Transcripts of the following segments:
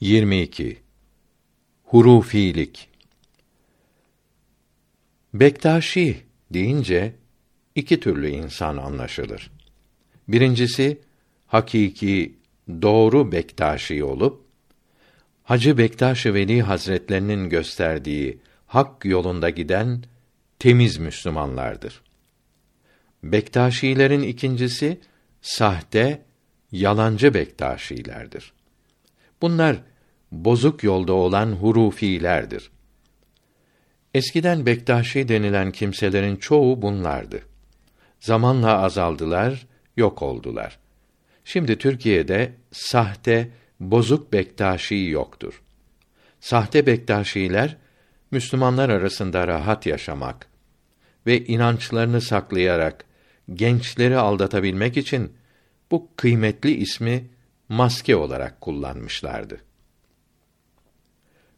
22 Hurufilik Bektaşi deyince iki türlü insan anlaşılır. Birincisi hakiki doğru Bektaşi olup Hacı Bektaş Veli Hazretlerinin gösterdiği hak yolunda giden temiz Müslümanlardır. Bektaşilerin ikincisi sahte, yalancı Bektaşilerdir. Bunlar bozuk yolda olan hurufilerdir. Eskiden Bektaşi denilen kimselerin çoğu bunlardı. Zamanla azaldılar, yok oldular. Şimdi Türkiye'de sahte, bozuk Bektaşi yoktur. Sahte Bektaşiler Müslümanlar arasında rahat yaşamak ve inançlarını saklayarak gençleri aldatabilmek için bu kıymetli ismi maske olarak kullanmışlardı.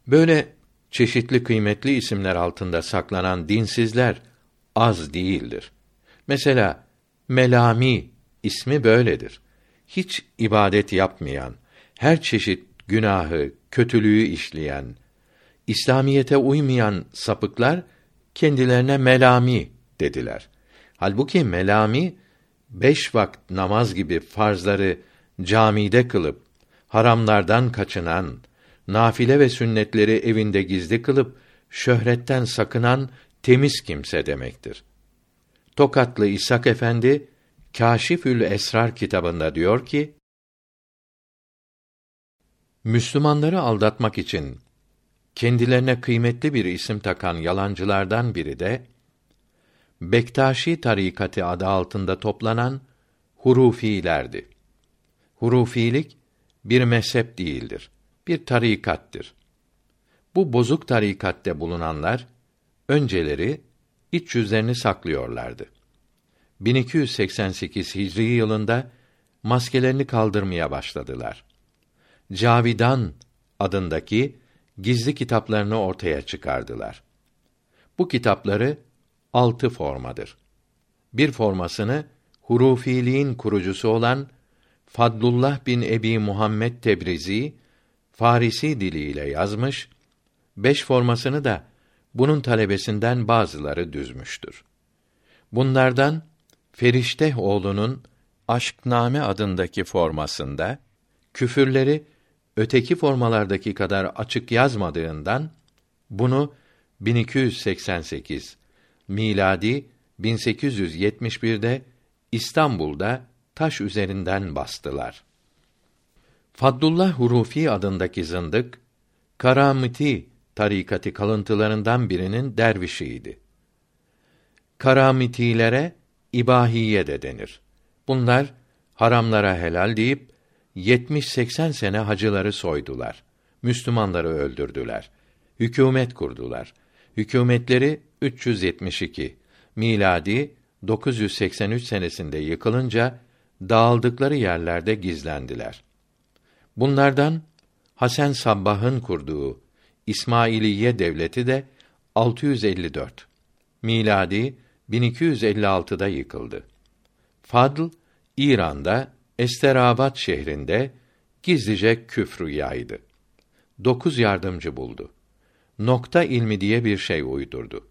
Böyle çeşitli kıymetli isimler altında saklanan dinsizler az değildir. Mesela Melami ismi böyledir. Hiç ibadet yapmayan, her çeşit günahı, kötülüğü işleyen, İslamiyete uymayan sapıklar kendilerine melami dediler. Halbuki melami beş vakit namaz gibi farzları camide kılıp haramlardan kaçınan, nafile ve sünnetleri evinde gizli kılıp şöhretten sakınan temiz kimse demektir. Tokatlı İshak Efendi Kâşifül Esrar kitabında diyor ki: Müslümanları aldatmak için kendilerine kıymetli bir isim takan yalancılardan biri de Bektaşi tarikatı adı altında toplanan hurufilerdi. Hurufilik bir mezhep değildir, bir tarikattır. Bu bozuk tarikatte bulunanlar önceleri iç yüzlerini saklıyorlardı. 1288 Hicri yılında maskelerini kaldırmaya başladılar. Cavidan adındaki gizli kitaplarını ortaya çıkardılar. Bu kitapları altı formadır. Bir formasını hurufiliğin kurucusu olan Fadlullah bin Ebi Muhammed Tebrizi Farisi diliyle yazmış, beş formasını da bunun talebesinden bazıları düzmüştür. Bunlardan Ferişte oğlunun Aşkname adındaki formasında küfürleri öteki formalardaki kadar açık yazmadığından bunu 1288 miladi 1871'de İstanbul'da taş üzerinden bastılar. Fadlullah Hurufi adındaki zındık Karamiti tarikati kalıntılarından birinin dervişiydi. Karamitilere ibahiye de denir. Bunlar haramlara helal deyip 70-80 sene hacıları soydular. Müslümanları öldürdüler. Hükümet kurdular. Hükümetleri 372 miladi 983 senesinde yıkılınca dağıldıkları yerlerde gizlendiler. Bunlardan Hasan Sabbah'ın kurduğu İsmailiye devleti de 654 miladi 1256'da yıkıldı. Fadl İran'da Esterabat şehrinde gizlice küfrü yaydı. Dokuz yardımcı buldu. Nokta ilmi diye bir şey uydurdu.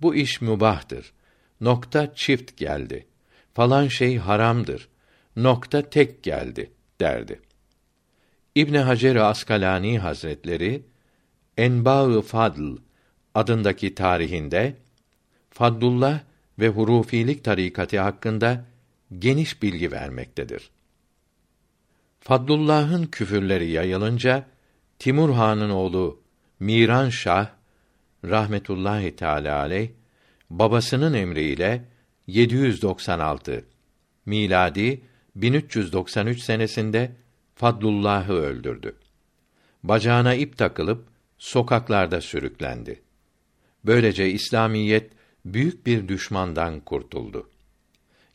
Bu iş mübahtır. Nokta çift geldi. Falan şey haramdır. Nokta tek geldi derdi. İbn Hacer Askalani Hazretleri Enba-ı Fadl adındaki tarihinde Fadlullah ve hurufilik tarikatı hakkında geniş bilgi vermektedir. Fadlullah'ın küfürleri yayılınca Timur Han'ın oğlu Miran Şah rahmetullahi teala aleyh babasının emriyle 796 miladi 1393 senesinde Fadlullah'ı öldürdü. Bacağına ip takılıp sokaklarda sürüklendi. Böylece İslamiyet büyük bir düşmandan kurtuldu.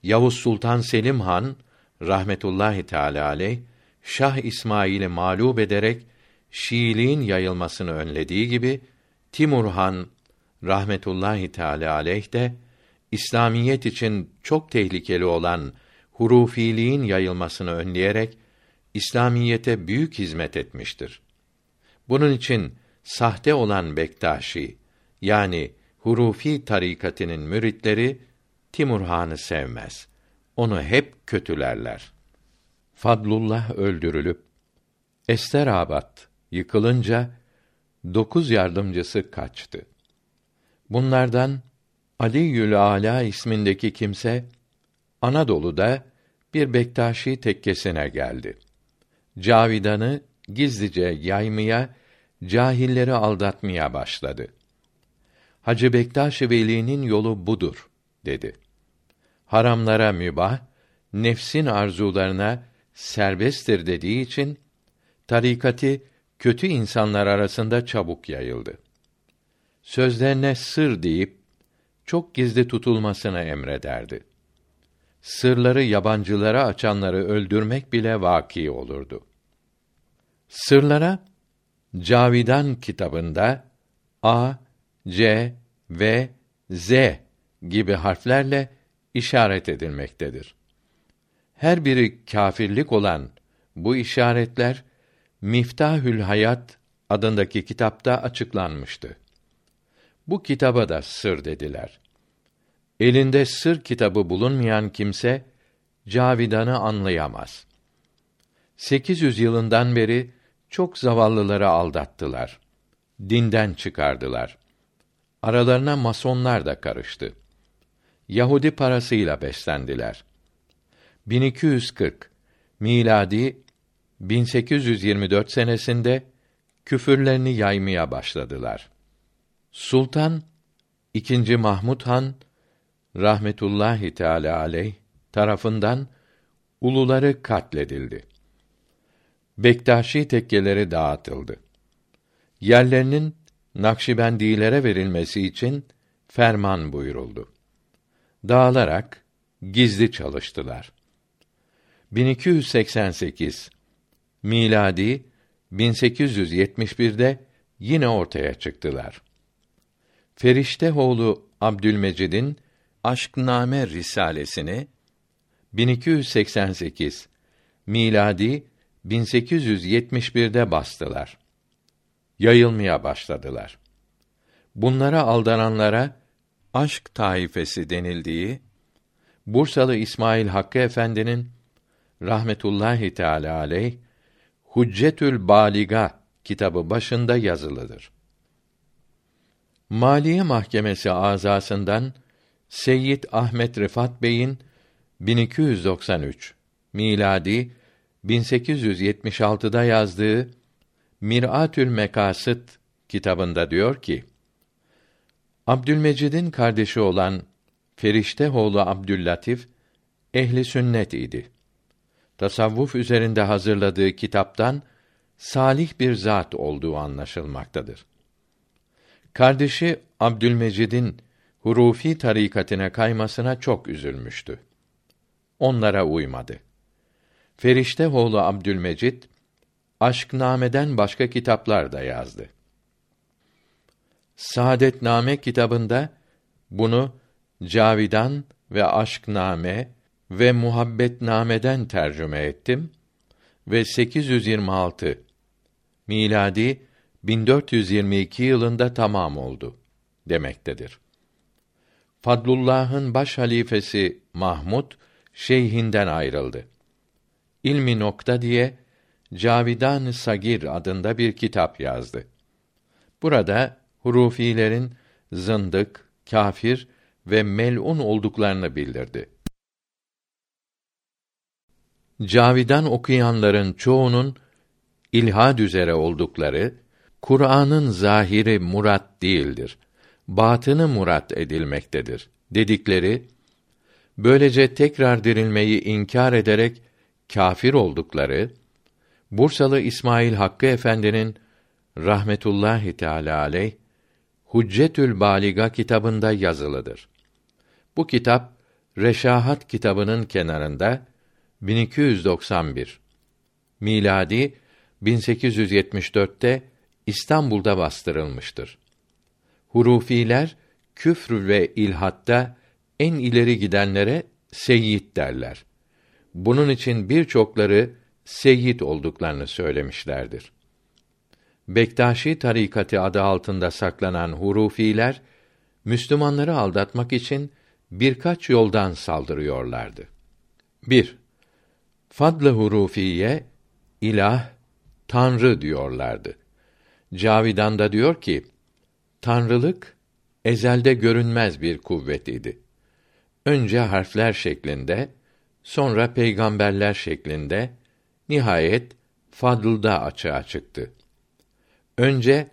Yavuz Sultan Selim Han rahmetullahi teala aleyh Şah İsmail'i mağlup ederek Şiiliğin yayılmasını önlediği gibi Timur Han rahmetullahi teala aleyh de İslamiyet için çok tehlikeli olan hurufiliğin yayılmasını önleyerek İslamiyete büyük hizmet etmiştir. Bunun için sahte olan Bektaşi yani Hurufi tarikatının müritleri Timur Han'ı sevmez. Onu hep kötülerler. Fadlullah öldürülüp Esterabat yıkılınca dokuz yardımcısı kaçtı. Bunlardan Ali Yül Ala ismindeki kimse Anadolu'da bir Bektaşi tekkesine geldi. Cavidan'ı gizlice yaymaya, cahilleri aldatmaya başladı. Hacı Bektaş-ı Veli'nin yolu budur dedi. Haramlara mübah, nefsin arzularına serbesttir dediği için tarikati kötü insanlar arasında çabuk yayıldı. Sözlerine sır deyip çok gizli tutulmasını emrederdi. Sırları yabancılara açanları öldürmek bile vaki olurdu. Sırlara Cavidan kitabında A, C ve Z gibi harflerle işaret edilmektedir. Her biri kâfirlik olan bu işaretler Miftahül Hayat adındaki kitapta açıklanmıştı. Bu kitaba da sır dediler. Elinde sır kitabı bulunmayan kimse Cavidan'ı anlayamaz. 800 yılından beri çok zavallıları aldattılar. Dinden çıkardılar. Aralarına masonlar da karıştı. Yahudi parasıyla beslendiler. 1240 miladi 1824 senesinde küfürlerini yaymaya başladılar. Sultan II. Mahmud Han rahmetullahi teala aleyh tarafından uluları katledildi. Bektaşi tekkeleri dağıtıldı. Yerlerinin Nakşibendilere verilmesi için ferman buyuruldu. Dağılarak gizli çalıştılar. 1288 miladi 1871'de yine ortaya çıktılar. Feriştehoğlu Abdülmecid'in Aşkname risalesini 1288 miladi 1871'de bastılar. Yayılmaya başladılar. Bunlara aldananlara aşk taifesi denildiği Bursalı İsmail Hakkı Efendi'nin rahmetullahi teala aleyh Huccetül Baliga kitabı başında yazılıdır. Maliye Mahkemesi azasından Seyyid Ahmet Rıfat Bey'in 1293 miladi 1876'da yazdığı Mir'atül Mekasıt kitabında diyor ki: Abdülmecid'in kardeşi olan Feriştehoğlu Abdüllatif ehli sünnet idi. Tasavvuf üzerinde hazırladığı kitaptan salih bir zat olduğu anlaşılmaktadır. Kardeşi Abdülmecid'in hurufi tarikatine kaymasına çok üzülmüştü. Onlara uymadı. Feriştehoğlu Abdülmecid Aşkname'den başka kitaplar da yazdı. Saadetname kitabında bunu Cavidan ve Aşkname ve Muhabbetname'den tercüme ettim ve 826 miladi 1422 yılında tamam oldu demektedir. Fadlullah'ın baş halifesi Mahmud şeyhinden ayrıldı. İlmi nokta diye Cavidan Sagir adında bir kitap yazdı. Burada hurufilerin zındık, kafir ve melun olduklarını bildirdi. Cavidan okuyanların çoğunun ilhad üzere oldukları Kur'an'ın zahiri murat değildir. Batını murat edilmektedir dedikleri böylece tekrar dirilmeyi inkar ederek kafir oldukları Bursalı İsmail Hakkı Efendi'nin rahmetullahi teala aleyh Huccetül Baliga kitabında yazılıdır. Bu kitap Reşahat kitabının kenarında 1291 miladi 1874'te İstanbul'da bastırılmıştır. Hurufiler küfr ve ilhatta en ileri gidenlere seyyid derler. Bunun için birçokları seyyid olduklarını söylemişlerdir. Bektaşi tarikatı adı altında saklanan hurufiler Müslümanları aldatmak için birkaç yoldan saldırıyorlardı. 1. Fadlı hurufiye ilah, tanrı diyorlardı. Cavidan da diyor ki, tanrılık ezelde görünmez bir kuvvet idi. Önce harfler şeklinde, sonra peygamberler şeklinde, nihayet fadılda açığa çıktı. Önce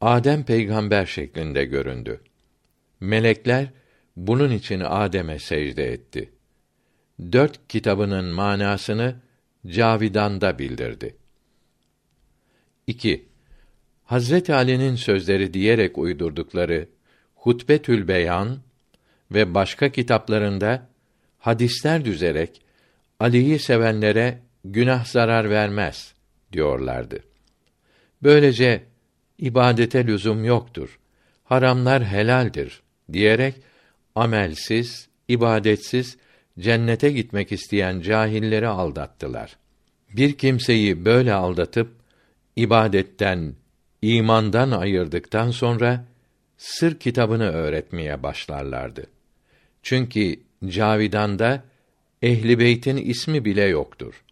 Adem peygamber şeklinde göründü. Melekler bunun için Adem'e secde etti. Dört kitabının manasını Cavidan'da bildirdi. 2. Hazret Ali'nin sözleri diyerek uydurdukları Hutbetül Beyan ve başka kitaplarında hadisler düzerek Ali'yi sevenlere günah zarar vermez diyorlardı. Böylece ibadete lüzum yoktur. Haramlar helaldir diyerek amelsiz, ibadetsiz cennete gitmek isteyen cahilleri aldattılar. Bir kimseyi böyle aldatıp ibadetten, imandan ayırdıktan sonra sır kitabını öğretmeye başlarlardı. Çünkü Cavidan'da Ehli Beyt'in ismi bile yoktur.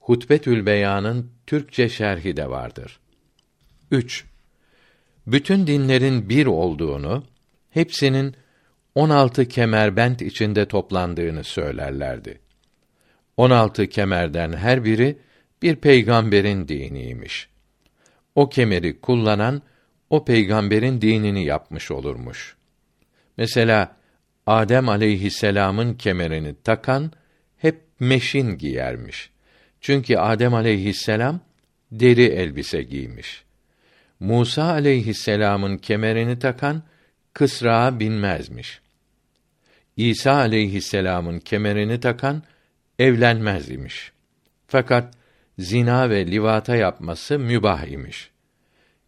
Hutbetül Beyan'ın Türkçe şerhi de vardır. 3. Bütün dinlerin bir olduğunu, hepsinin 16 kemerbent içinde toplandığını söylerlerdi. 16 kemerden her biri bir peygamberin diniymiş. O kemeri kullanan o peygamberin dinini yapmış olurmuş. Mesela Adem aleyhisselam'ın kemerini takan hep meşin giyermiş. Çünkü Adem aleyhisselam deri elbise giymiş. Musa aleyhisselam'ın kemerini takan kısrağa binmezmiş. İsa aleyhisselam'ın kemerini takan evlenmez imiş. Fakat zina ve livata yapması mübah imiş.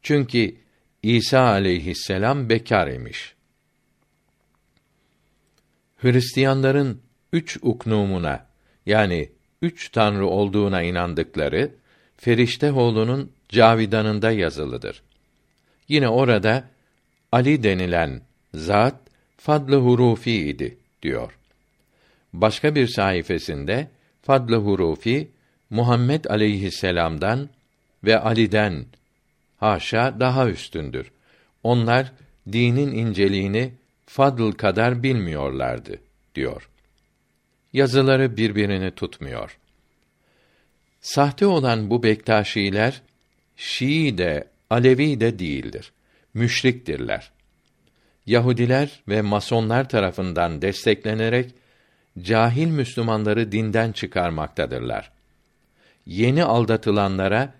Çünkü İsa aleyhisselam bekar imiş. Hristiyanların üç uknumuna yani üç tanrı olduğuna inandıkları Feriştehoğlu'nun Cavidanında yazılıdır. Yine orada Ali denilen zat fadlı hurufi idi diyor. Başka bir sayfasında fadlı hurufi Muhammed aleyhisselam'dan ve Ali'den haşa daha üstündür. Onlar dinin inceliğini fadıl kadar bilmiyorlardı diyor. Yazıları birbirini tutmuyor. Sahte olan bu Bektaşiler Şii de Alevi de değildir. Müşriktirler. Yahudiler ve masonlar tarafından desteklenerek cahil Müslümanları dinden çıkarmaktadırlar. Yeni aldatılanlara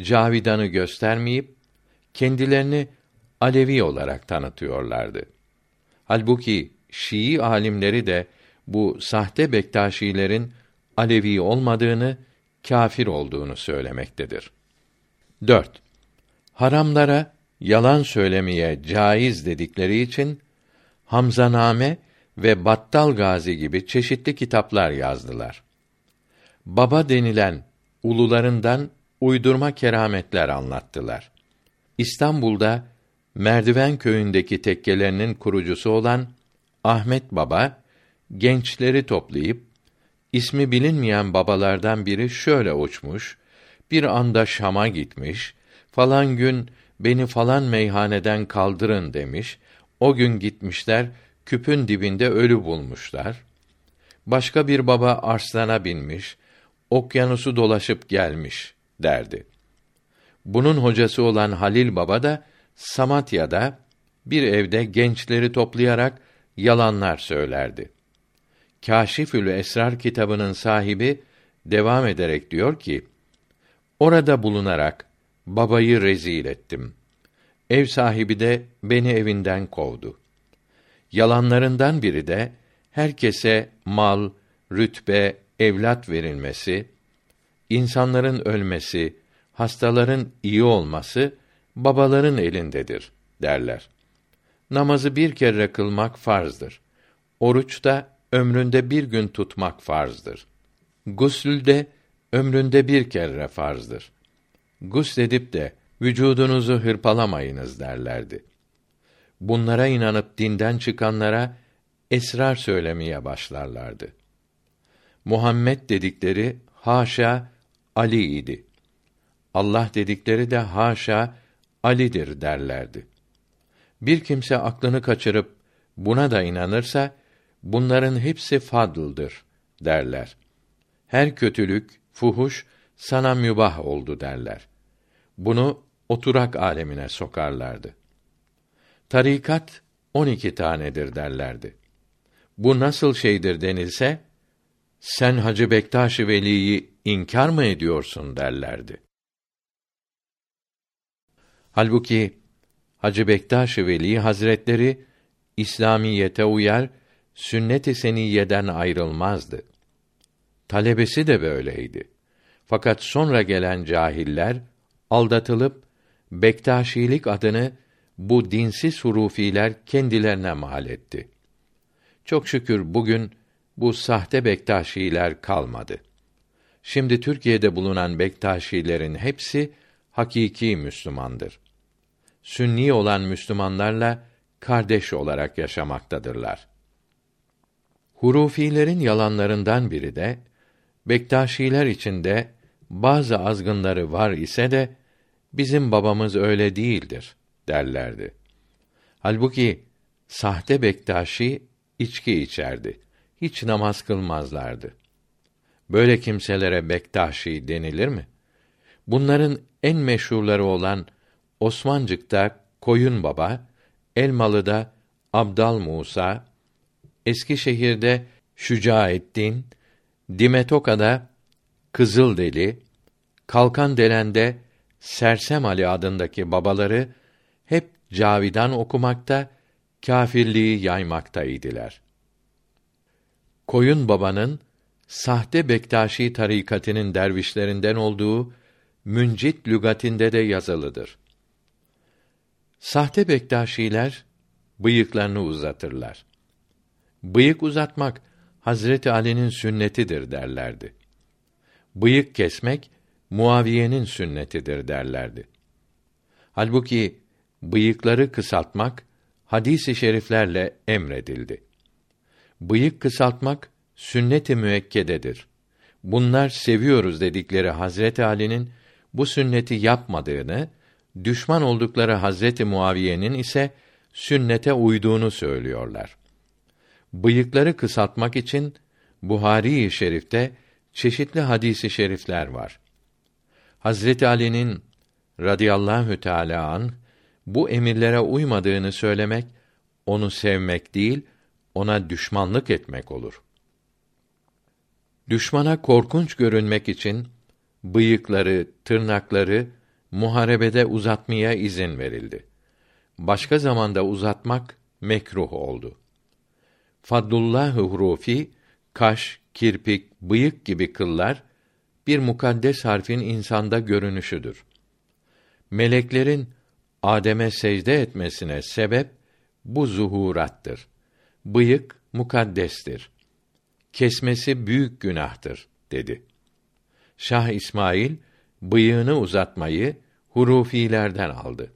Cavidan'ı göstermeyip kendilerini Alevi olarak tanıtıyorlardı. Halbuki Şii alimleri de bu sahte Bektaşilerin Alevi olmadığını, kâfir olduğunu söylemektedir. 4. Haramlara yalan söylemeye caiz dedikleri için Hamzaname ve Battal Gazi gibi çeşitli kitaplar yazdılar. Baba denilen ulularından uydurma kerametler anlattılar. İstanbul'da Merdiven köyündeki tekkelerinin kurucusu olan Ahmet Baba gençleri toplayıp ismi bilinmeyen babalardan biri şöyle uçmuş, bir anda Şam'a gitmiş, falan gün beni falan meyhaneden kaldırın demiş. O gün gitmişler, küpün dibinde ölü bulmuşlar. Başka bir baba arslana binmiş, okyanusu dolaşıp gelmiş derdi. Bunun hocası olan Halil Baba da Samatya'da bir evde gençleri toplayarak yalanlar söylerdi. Kâşifül Esrar kitabının sahibi devam ederek diyor ki: Orada bulunarak babayı rezil ettim. Ev sahibi de beni evinden kovdu. Yalanlarından biri de herkese mal, rütbe, evlat verilmesi, insanların ölmesi, hastaların iyi olması babaların elindedir derler. Namazı bir kere kılmak farzdır. Oruç da ömründe bir gün tutmak farzdır. Gusül de ömründe bir kere farzdır. Gusledip de vücudunuzu hırpalamayınız derlerdi. Bunlara inanıp dinden çıkanlara esrar söylemeye başlarlardı. Muhammed dedikleri haşa Ali idi. Allah dedikleri de haşa Ali'dir derlerdi. Bir kimse aklını kaçırıp buna da inanırsa bunların hepsi fadıldır derler. Her kötülük, fuhuş sana mübah oldu derler. Bunu oturak alemine sokarlardı. Tarikat on iki tanedir derlerdi. Bu nasıl şeydir denilse, sen Hacı Bektaş-ı Veli'yi inkar mı ediyorsun derlerdi. Halbuki Hacı Bektaş-ı Veli Hazretleri İslamiyete uyar, sünnet-i seniyeden ayrılmazdı. Talebesi de böyleydi. Fakat sonra gelen cahiller aldatılıp Bektaşilik adını bu dinsiz hurufiler kendilerine mal etti. Çok şükür bugün bu sahte Bektaşiler kalmadı. Şimdi Türkiye'de bulunan Bektaşilerin hepsi hakiki Müslümandır. Sünni olan Müslümanlarla kardeş olarak yaşamaktadırlar. Hurufilerin yalanlarından biri de Bektaşiler içinde bazı azgınları var ise de bizim babamız öyle değildir derlerdi. Halbuki sahte Bektaşi içki içerdi. Hiç namaz kılmazlardı. Böyle kimselere Bektaşi denilir mi? Bunların en meşhurları olan Osmancık'ta Koyun Baba, Elmalı'da Abdal Musa, Eskişehir'de Şücaettin, Dimetoka'da Kızıldeli, Kalkan Delen'de Sersem Ali adındaki babaları hep cavidan okumakta, kâfirliği yaymaktaydılar. Koyun Baba'nın sahte Bektaşi tarikatının dervişlerinden olduğu Müncit lügatinde de yazılıdır. Sahte Bektaşiler bıyıklarını uzatırlar. Bıyık uzatmak Hazreti Ali'nin sünnetidir derlerdi. Bıyık kesmek Muaviye'nin sünnetidir derlerdi. Halbuki bıyıkları kısaltmak hadis-i şeriflerle emredildi. Bıyık kısaltmak sünnet-i müekkededir. Bunlar seviyoruz dedikleri Hazreti Ali'nin bu sünneti yapmadığını, düşman oldukları Hazreti Muaviye'nin ise sünnete uyduğunu söylüyorlar. Bıyıkları kısaltmak için Buhari-i Şerif'te çeşitli hadisi şerifler var. Hazreti Ali'nin radıyallahu teala an bu emirlere uymadığını söylemek onu sevmek değil, ona düşmanlık etmek olur. Düşmana korkunç görünmek için bıyıkları, tırnakları muharebede uzatmaya izin verildi. Başka zamanda uzatmak mekruh oldu. Fadlullah hurufi kaş, kirpik, bıyık gibi kıllar bir mukaddes harfin insanda görünüşüdür. Meleklerin Adem'e secde etmesine sebep bu zuhurattır. Bıyık mukaddestir. Kesmesi büyük günahtır dedi. Şah İsmail bıyığını uzatmayı hurufilerden aldı.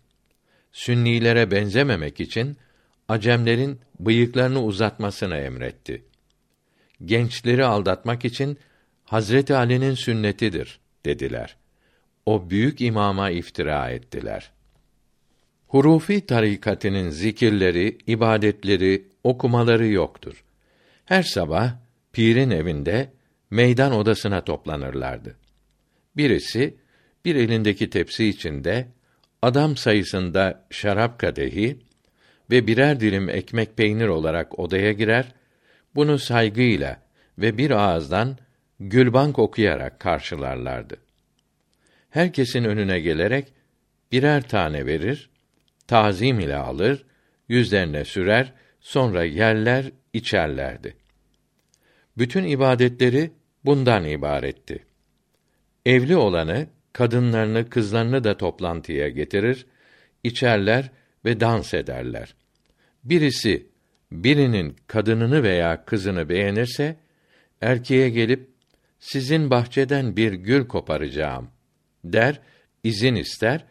Sünnilere benzememek için Acemlerin bıyıklarını uzatmasını emretti. Gençleri aldatmak için Hazreti Ali'nin sünnetidir dediler. O büyük imama iftira ettiler. Hurufi tarikatının zikirleri, ibadetleri, okumaları yoktur. Her sabah pirin evinde meydan odasına toplanırlardı. Birisi bir elindeki tepsi içinde adam sayısında şarap kadehi ve birer dilim ekmek peynir olarak odaya girer, bunu saygıyla ve bir ağızdan gülbank okuyarak karşılarlardı. Herkesin önüne gelerek birer tane verir, tazim ile alır, yüzlerine sürer, sonra yerler, içerlerdi. Bütün ibadetleri bundan ibaretti. Evli olanı, kadınlarını, kızlarını da toplantıya getirir, içerler ve dans ederler. Birisi birinin kadınını veya kızını beğenirse erkeğe gelip sizin bahçeden bir gül koparacağım der, izin ister,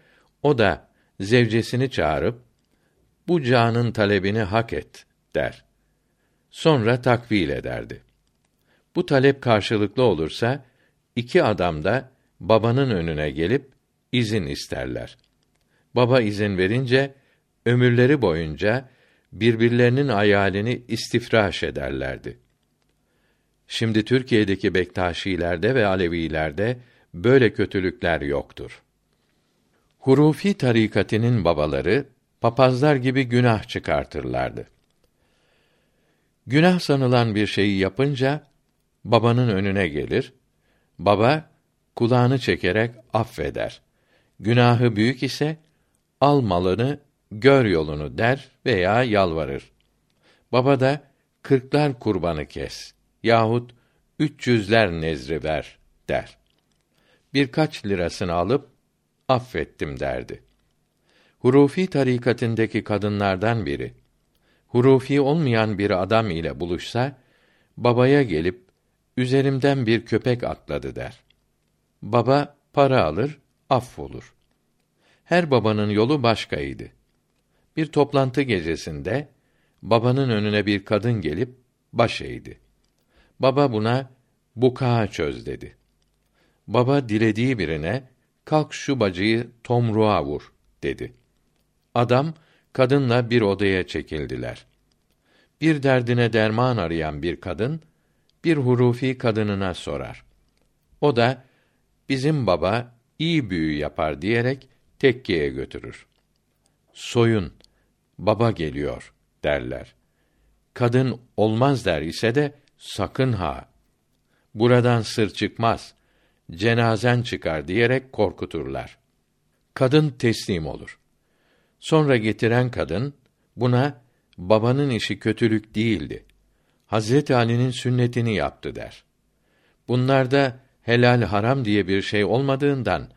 O da zevcesini çağırıp bu canın talebini hak et der. Sonra takvil ederdi. Bu talep karşılıklı olursa iki adam da babanın önüne gelip izin isterler. Baba izin verince ömürleri boyunca birbirlerinin ayalini istifraş ederlerdi. Şimdi Türkiye'deki Bektaşilerde ve Alevilerde böyle kötülükler yoktur. Hurufi tarikatının babaları papazlar gibi günah çıkartırlardı. Günah sanılan bir şeyi yapınca babanın önüne gelir. Baba kulağını çekerek affeder. Günahı büyük ise al malını, gör yolunu der veya yalvarır. Baba da kırklar kurbanı kes yahut üç yüzler nezri ver der. Birkaç lirasını alıp affettim derdi. Hurufi tarikatındaki kadınlardan biri hurufi olmayan bir adam ile buluşsa babaya gelip üzerimden bir köpek atladı der. Baba para alır, affolur. Her babanın yolu başkaydı. Bir toplantı gecesinde babanın önüne bir kadın gelip baş eğdi. Baba buna buka çöz dedi. Baba dilediği birine kalk şu bacıyı tomruğa vur dedi. Adam kadınla bir odaya çekildiler. Bir derdine derman arayan bir kadın bir hurufi kadınına sorar. O da bizim baba iyi büyü yapar diyerek tekkiye götürür. Soyun, baba geliyor derler. Kadın olmaz der ise de sakın ha. Buradan sır çıkmaz. Cenazen çıkar diyerek korkuturlar. Kadın teslim olur. Sonra getiren kadın buna babanın işi kötülük değildi. Hazret Ali'nin sünnetini yaptı der. Bunlarda helal haram diye bir şey olmadığından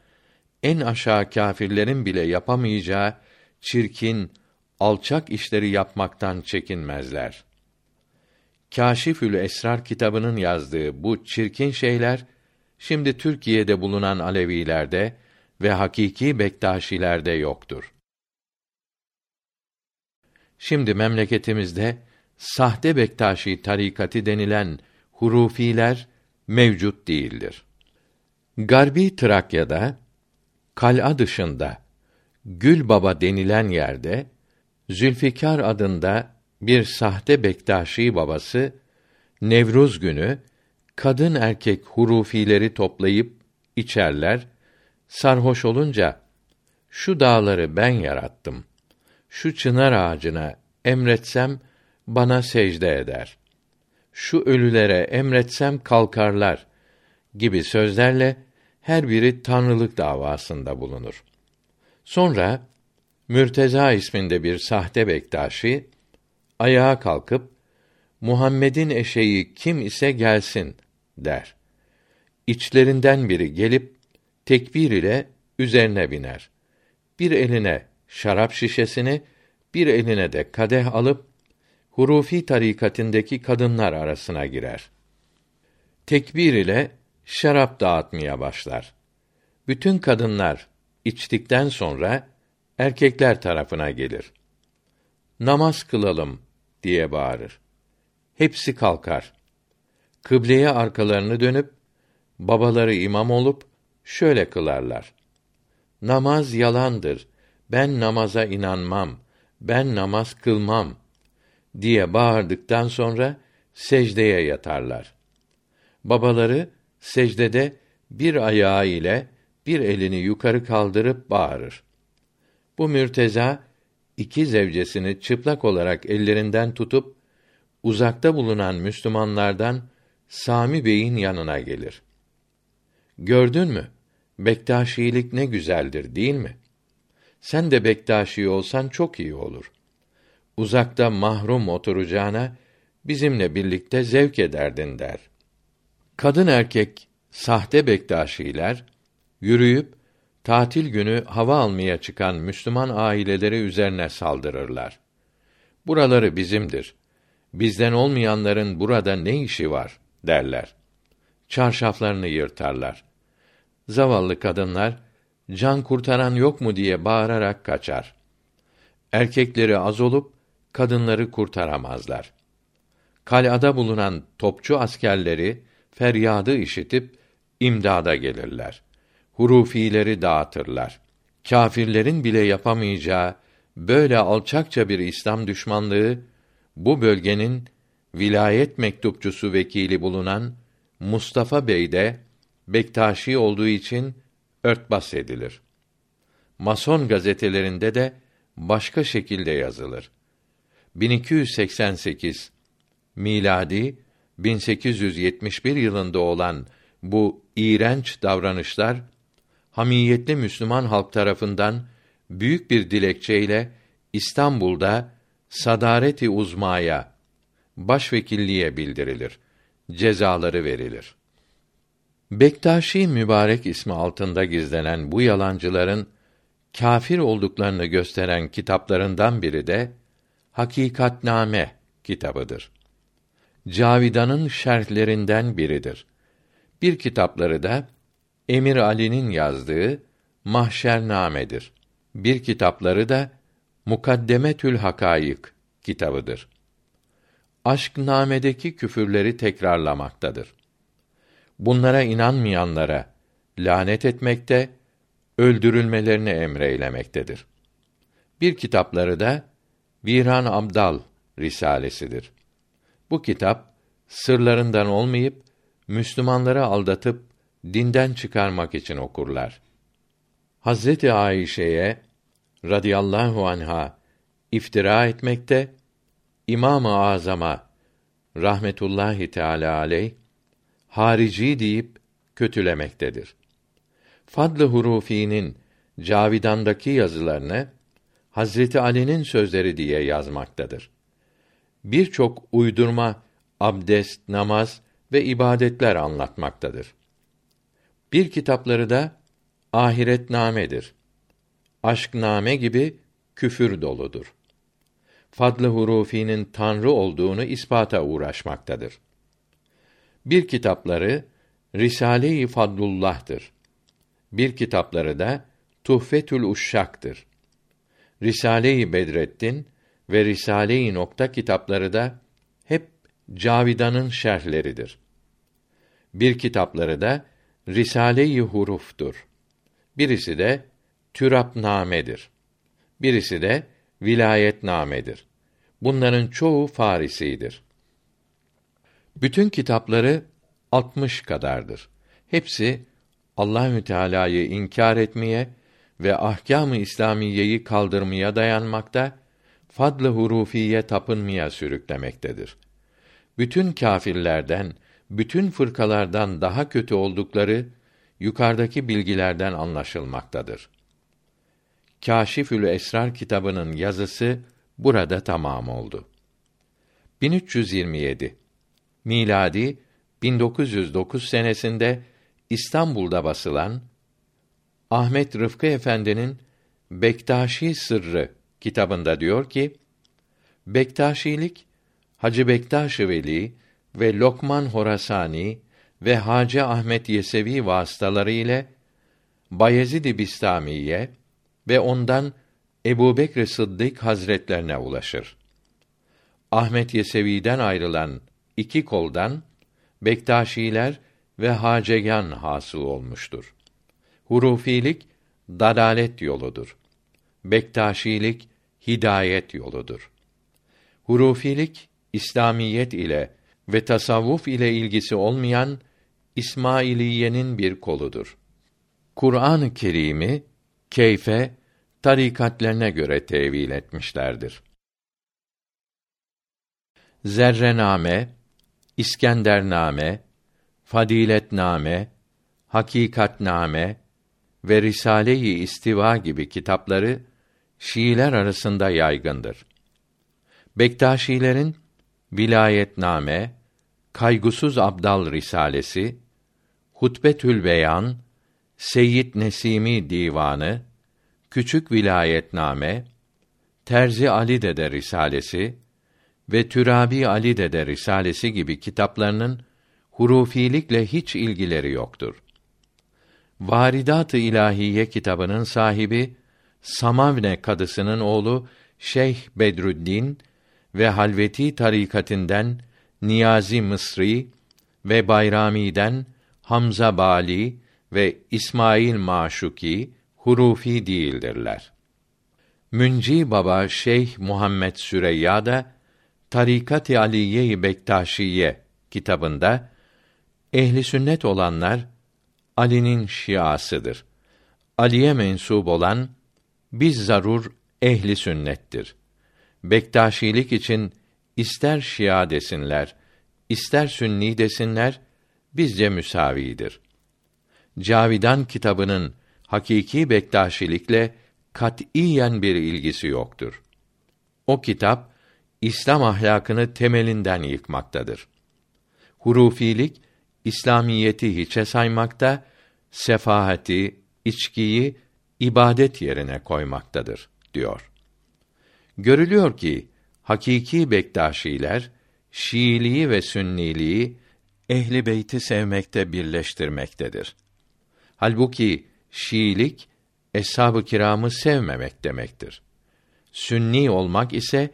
en aşağı kâfirlerin bile yapamayacağı çirkin, alçak işleri yapmaktan çekinmezler. Kâşifül Esrar kitabının yazdığı bu çirkin şeyler şimdi Türkiye'de bulunan Alevilerde ve hakiki Bektaşilerde yoktur. Şimdi memleketimizde sahte Bektaşi tarikati denilen hurufiler mevcut değildir. Garbi Trakya'da kal'a dışında Gül Baba denilen yerde Zülfikar adında bir sahte Bektaşi babası Nevruz günü kadın erkek hurufileri toplayıp içerler, sarhoş olunca şu dağları ben yarattım şu çınar ağacına emretsem bana secde eder. Şu ölülere emretsem kalkarlar gibi sözlerle her biri tanrılık davasında bulunur. Sonra Mürteza isminde bir sahte bektaşi ayağa kalkıp Muhammed'in eşeği kim ise gelsin der. İçlerinden biri gelip tekbir ile üzerine biner. Bir eline şarap şişesini bir eline de kadeh alıp hurufi tarikatındaki kadınlar arasına girer. Tekbir ile şarap dağıtmaya başlar. Bütün kadınlar içtikten sonra erkekler tarafına gelir. Namaz kılalım diye bağırır. Hepsi kalkar. Kıbleye arkalarını dönüp babaları imam olup şöyle kılarlar. Namaz yalandır ben namaza inanmam, ben namaz kılmam diye bağırdıktan sonra secdeye yatarlar. Babaları secdede bir ayağı ile bir elini yukarı kaldırıp bağırır. Bu mürteza iki zevcesini çıplak olarak ellerinden tutup uzakta bulunan Müslümanlardan Sami Bey'in yanına gelir. Gördün mü? Bektaşilik ne güzeldir, değil mi? Sen de Bektaşi olsan çok iyi olur. Uzakta mahrum oturacağına bizimle birlikte zevk ederdin der. Kadın erkek sahte Bektaşiler yürüyüp tatil günü hava almaya çıkan Müslüman aileleri üzerine saldırırlar. Buraları bizimdir. Bizden olmayanların burada ne işi var derler. Çarşaflarını yırtarlar. Zavallı kadınlar can kurtaran yok mu diye bağırarak kaçar. Erkekleri az olup kadınları kurtaramazlar. Kalada bulunan topçu askerleri feryadı işitip imdada gelirler. Hurufileri dağıtırlar. Kâfirlerin bile yapamayacağı böyle alçakça bir İslam düşmanlığı bu bölgenin vilayet mektupçusu vekili bulunan Mustafa Bey de Bektaşi olduğu için örtbas edilir. Mason gazetelerinde de başka şekilde yazılır. 1288 miladi 1871 yılında olan bu iğrenç davranışlar hamiyetli Müslüman halk tarafından büyük bir dilekçeyle İstanbul'da Sadareti Uzmaya başvekilliğe bildirilir. Cezaları verilir. Bektaşi mübarek ismi altında gizlenen bu yalancıların kâfir olduklarını gösteren kitaplarından biri de Hakikatname kitabıdır. Cavidan'ın şerhlerinden biridir. Bir kitapları da Emir Ali'nin yazdığı Mahşername'dir. Bir kitapları da Mukaddemetül Hakayık kitabıdır. Aşk namedeki küfürleri tekrarlamaktadır. Bunlara inanmayanlara lanet etmekte, öldürülmelerini emreylemektedir. Bir kitapları da Viran Abdal risalesidir. Bu kitap sırlarından olmayıp Müslümanları aldatıp dinden çıkarmak için okurlar. Hazreti Ayşe'ye radıyallahu anha iftira etmekte, İmam-ı Azam'a rahmetullahi teala aleyh harici deyip kötülemektedir. Fadlı Hurufi'nin Cavidan'daki yazılarını Hazreti Ali'nin sözleri diye yazmaktadır. Birçok uydurma abdest, namaz ve ibadetler anlatmaktadır. Bir kitapları da ahiretnamedir. Aşkname gibi küfür doludur. Fadlı Hurufi'nin tanrı olduğunu ispata uğraşmaktadır. Bir kitapları Risale-i Fadlullah'tır. Bir kitapları da Tuhfetül Uşşak'tır. Risale-i Bedrettin ve Risale-i Nokta kitapları da hep Cavidan'ın şerhleridir. Bir kitapları da Risale-i Huruf'tur. Birisi de Türapname'dir. Birisi de Vilayetname'dir. Bunların çoğu Farisidir. Bütün kitapları 60 kadardır. Hepsi Allahü Teala'yı inkar etmeye ve ahkâm-ı İslamiyeyi kaldırmaya dayanmakta, fadl-ı hurufiye tapınmaya sürüklemektedir. Bütün kâfirlerden, bütün fırkalardan daha kötü oldukları yukarıdaki bilgilerden anlaşılmaktadır. Kâşifül Esrar kitabının yazısı burada tamam oldu. 1327 miladi 1909 senesinde İstanbul'da basılan Ahmet Rıfkı Efendi'nin Bektaşi Sırrı kitabında diyor ki: Bektaşilik Hacı Bektaş Veli ve Lokman Horasani ve Hacı Ahmet Yesevi vasıtaları ile Bayezid-i Bistamiye ve ondan Ebu Bekr Sıddık Hazretlerine ulaşır. Ahmet Yesevi'den ayrılan iki koldan Bektaşiler ve Hacegan hasıl olmuştur. Hurufilik dalalet yoludur. Bektaşilik hidayet yoludur. Hurufilik İslamiyet ile ve tasavvuf ile ilgisi olmayan İsmailiyenin bir koludur. Kur'an-ı Kerim'i keyfe tarikatlerine göre tevil etmişlerdir. Zerrename, İskendername, Fadiletname, Hakikatname ve Risale-i İstiva gibi kitapları Şiiler arasında yaygındır. Bektaşilerin Vilayetname, Kaygusuz Abdal Risalesi, Hutbetül Beyan, Seyyid Nesimi Divanı, Küçük Vilayetname, Terzi Ali Dede Risalesi ve Türabi Ali Dede Risalesi gibi kitaplarının hurufilikle hiç ilgileri yoktur. Varidat-ı İlahiye kitabının sahibi Samavne kadısının oğlu Şeyh Bedrüddin ve Halveti tarikatinden Niyazi Mısri ve Bayrami'den Hamza Bali ve İsmail Maşuki hurufi değildirler. Münci Baba Şeyh Muhammed Süreyya da Tarikat-ı Aliye-i Bektaşiye kitabında ehli sünnet olanlar Ali'nin şiasıdır. Ali'ye mensup olan biz zarur ehli sünnettir. Bektaşilik için ister Şia desinler, ister Sünni desinler, bizce müsavidir. Cavidan kitabının hakiki Bektaşilikle katiyen bir ilgisi yoktur. O kitap İslam ahlakını temelinden yıkmaktadır. Hurufilik İslamiyeti hiçe saymakta, sefahati, içkiyi ibadet yerine koymaktadır diyor. Görülüyor ki hakiki Bektaşiler Şiiliği ve Sünniliği ehli beyti sevmekte birleştirmektedir. Halbuki Şiilik eshab-ı kiramı sevmemek demektir. Sünni olmak ise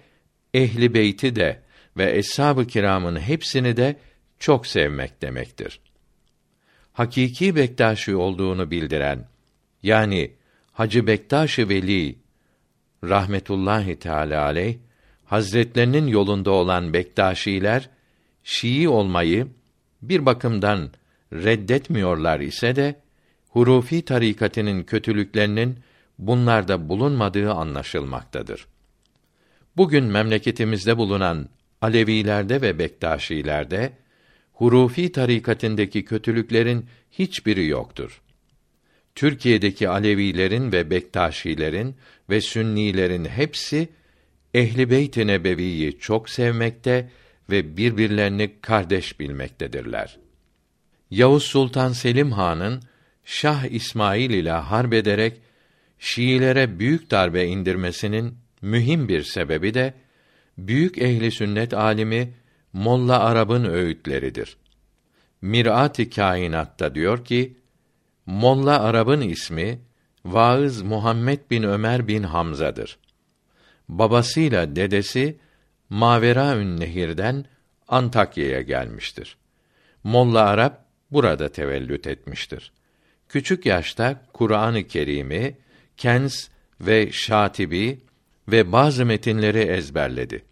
ehli beyti de ve eshab-ı kiramın hepsini de çok sevmek demektir. Hakiki Bektaşi olduğunu bildiren yani Hacı Bektaş-ı Veli rahmetullahi teala aleyh Hazretlerinin yolunda olan Bektaşiler Şii olmayı bir bakımdan reddetmiyorlar ise de hurufi tarikatının kötülüklerinin bunlarda bulunmadığı anlaşılmaktadır. Bugün memleketimizde bulunan Alevilerde ve Bektaşilerde hurufi tarikatındaki kötülüklerin hiçbiri yoktur. Türkiye'deki Alevilerin ve Bektaşilerin ve Sünnilerin hepsi Ehli Beyt-i Nebevi'yi çok sevmekte ve birbirlerini kardeş bilmektedirler. Yavuz Sultan Selim Han'ın Şah İsmail ile harp ederek Şiilere büyük darbe indirmesinin mühim bir sebebi de büyük ehli sünnet alimi Molla Arab'ın öğütleridir. Mirat-ı Kainat'ta diyor ki, Molla Arab'ın ismi Vaız Muhammed bin Ömer bin Hamza'dır. Babasıyla dedesi Maveraün Nehir'den Antakya'ya gelmiştir. Molla Arap burada tevellüt etmiştir. Küçük yaşta Kur'an-ı Kerim'i, Kens ve Şatibi ve bazı metinleri ezberledi.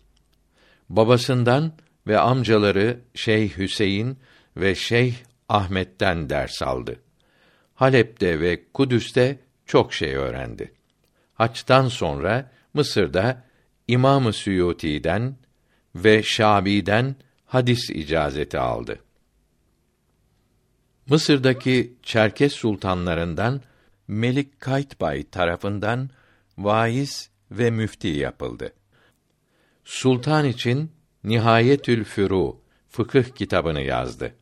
Babasından ve amcaları Şeyh Hüseyin ve Şeyh Ahmet'ten ders aldı. Halep'te ve Kudüs'te çok şey öğrendi. Haç'tan sonra Mısır'da İmam-ı Suyuti'den ve Şabi'den hadis icazeti aldı. Mısır'daki Çerkes sultanlarından Melik Kaytbay tarafından vaiz ve müfti yapıldı. Sultan için Nihayetül Furu fıkıh kitabını yazdı.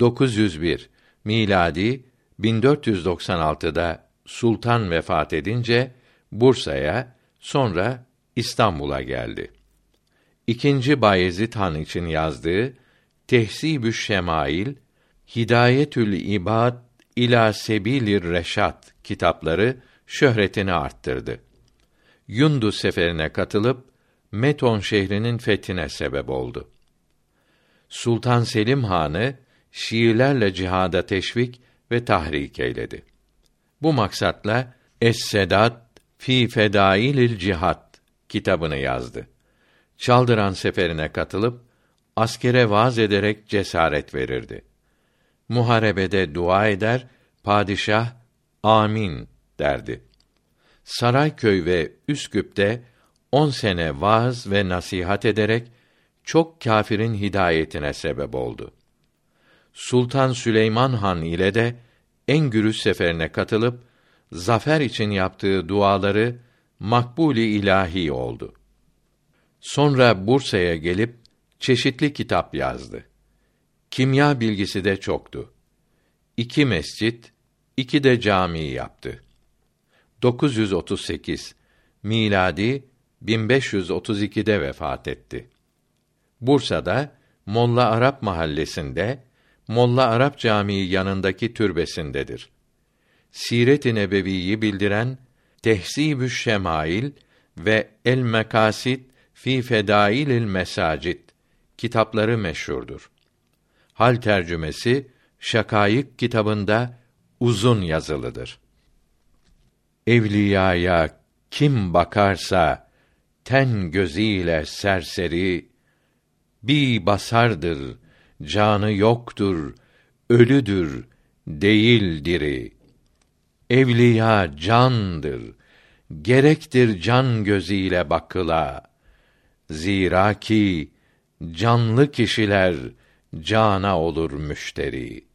901 miladi 1496'da sultan vefat edince Bursa'ya sonra İstanbul'a geldi. İkinci Bayezid Han için yazdığı Tehsibü Şemail, Hidayetül İbad ila Sebilir Reşat kitapları şöhretini arttırdı. Yundu seferine katılıp Meton şehrinin fethine sebep oldu. Sultan Selim Han'ı Şiilerle cihada teşvik ve tahrik eyledi. Bu maksatla Es-Sedat fi Fedailil Cihat kitabını yazdı. Çaldıran seferine katılıp askere vaaz ederek cesaret verirdi. Muharebede dua eder, padişah amin derdi. Sarayköy ve Üsküp'te on sene vaaz ve nasihat ederek çok kâfirin hidayetine sebep oldu. Sultan Süleyman Han ile de en gürüz seferine katılıp zafer için yaptığı duaları makbuli ilahi oldu. Sonra Bursa'ya gelip çeşitli kitap yazdı. Kimya bilgisi de çoktu. İki mescit, iki de cami yaptı. 938 miladi 1532'de vefat etti. Bursa'da Molla Arap mahallesinde Molla Arap Camii yanındaki türbesindedir. Siret-i Nebevi'yi bildiren Tehzibü Şemail ve El Mekasid fi Fedailil Mesacid kitapları meşhurdur. Hal tercümesi Şakayık kitabında uzun yazılıdır. Evliyaya kim bakarsa ten gözüyle serseri bir basardır, canı yoktur, ölüdür, değil diri. Evliya candır, gerektir can gözüyle bakıla. Zira ki canlı kişiler cana olur müşteri.''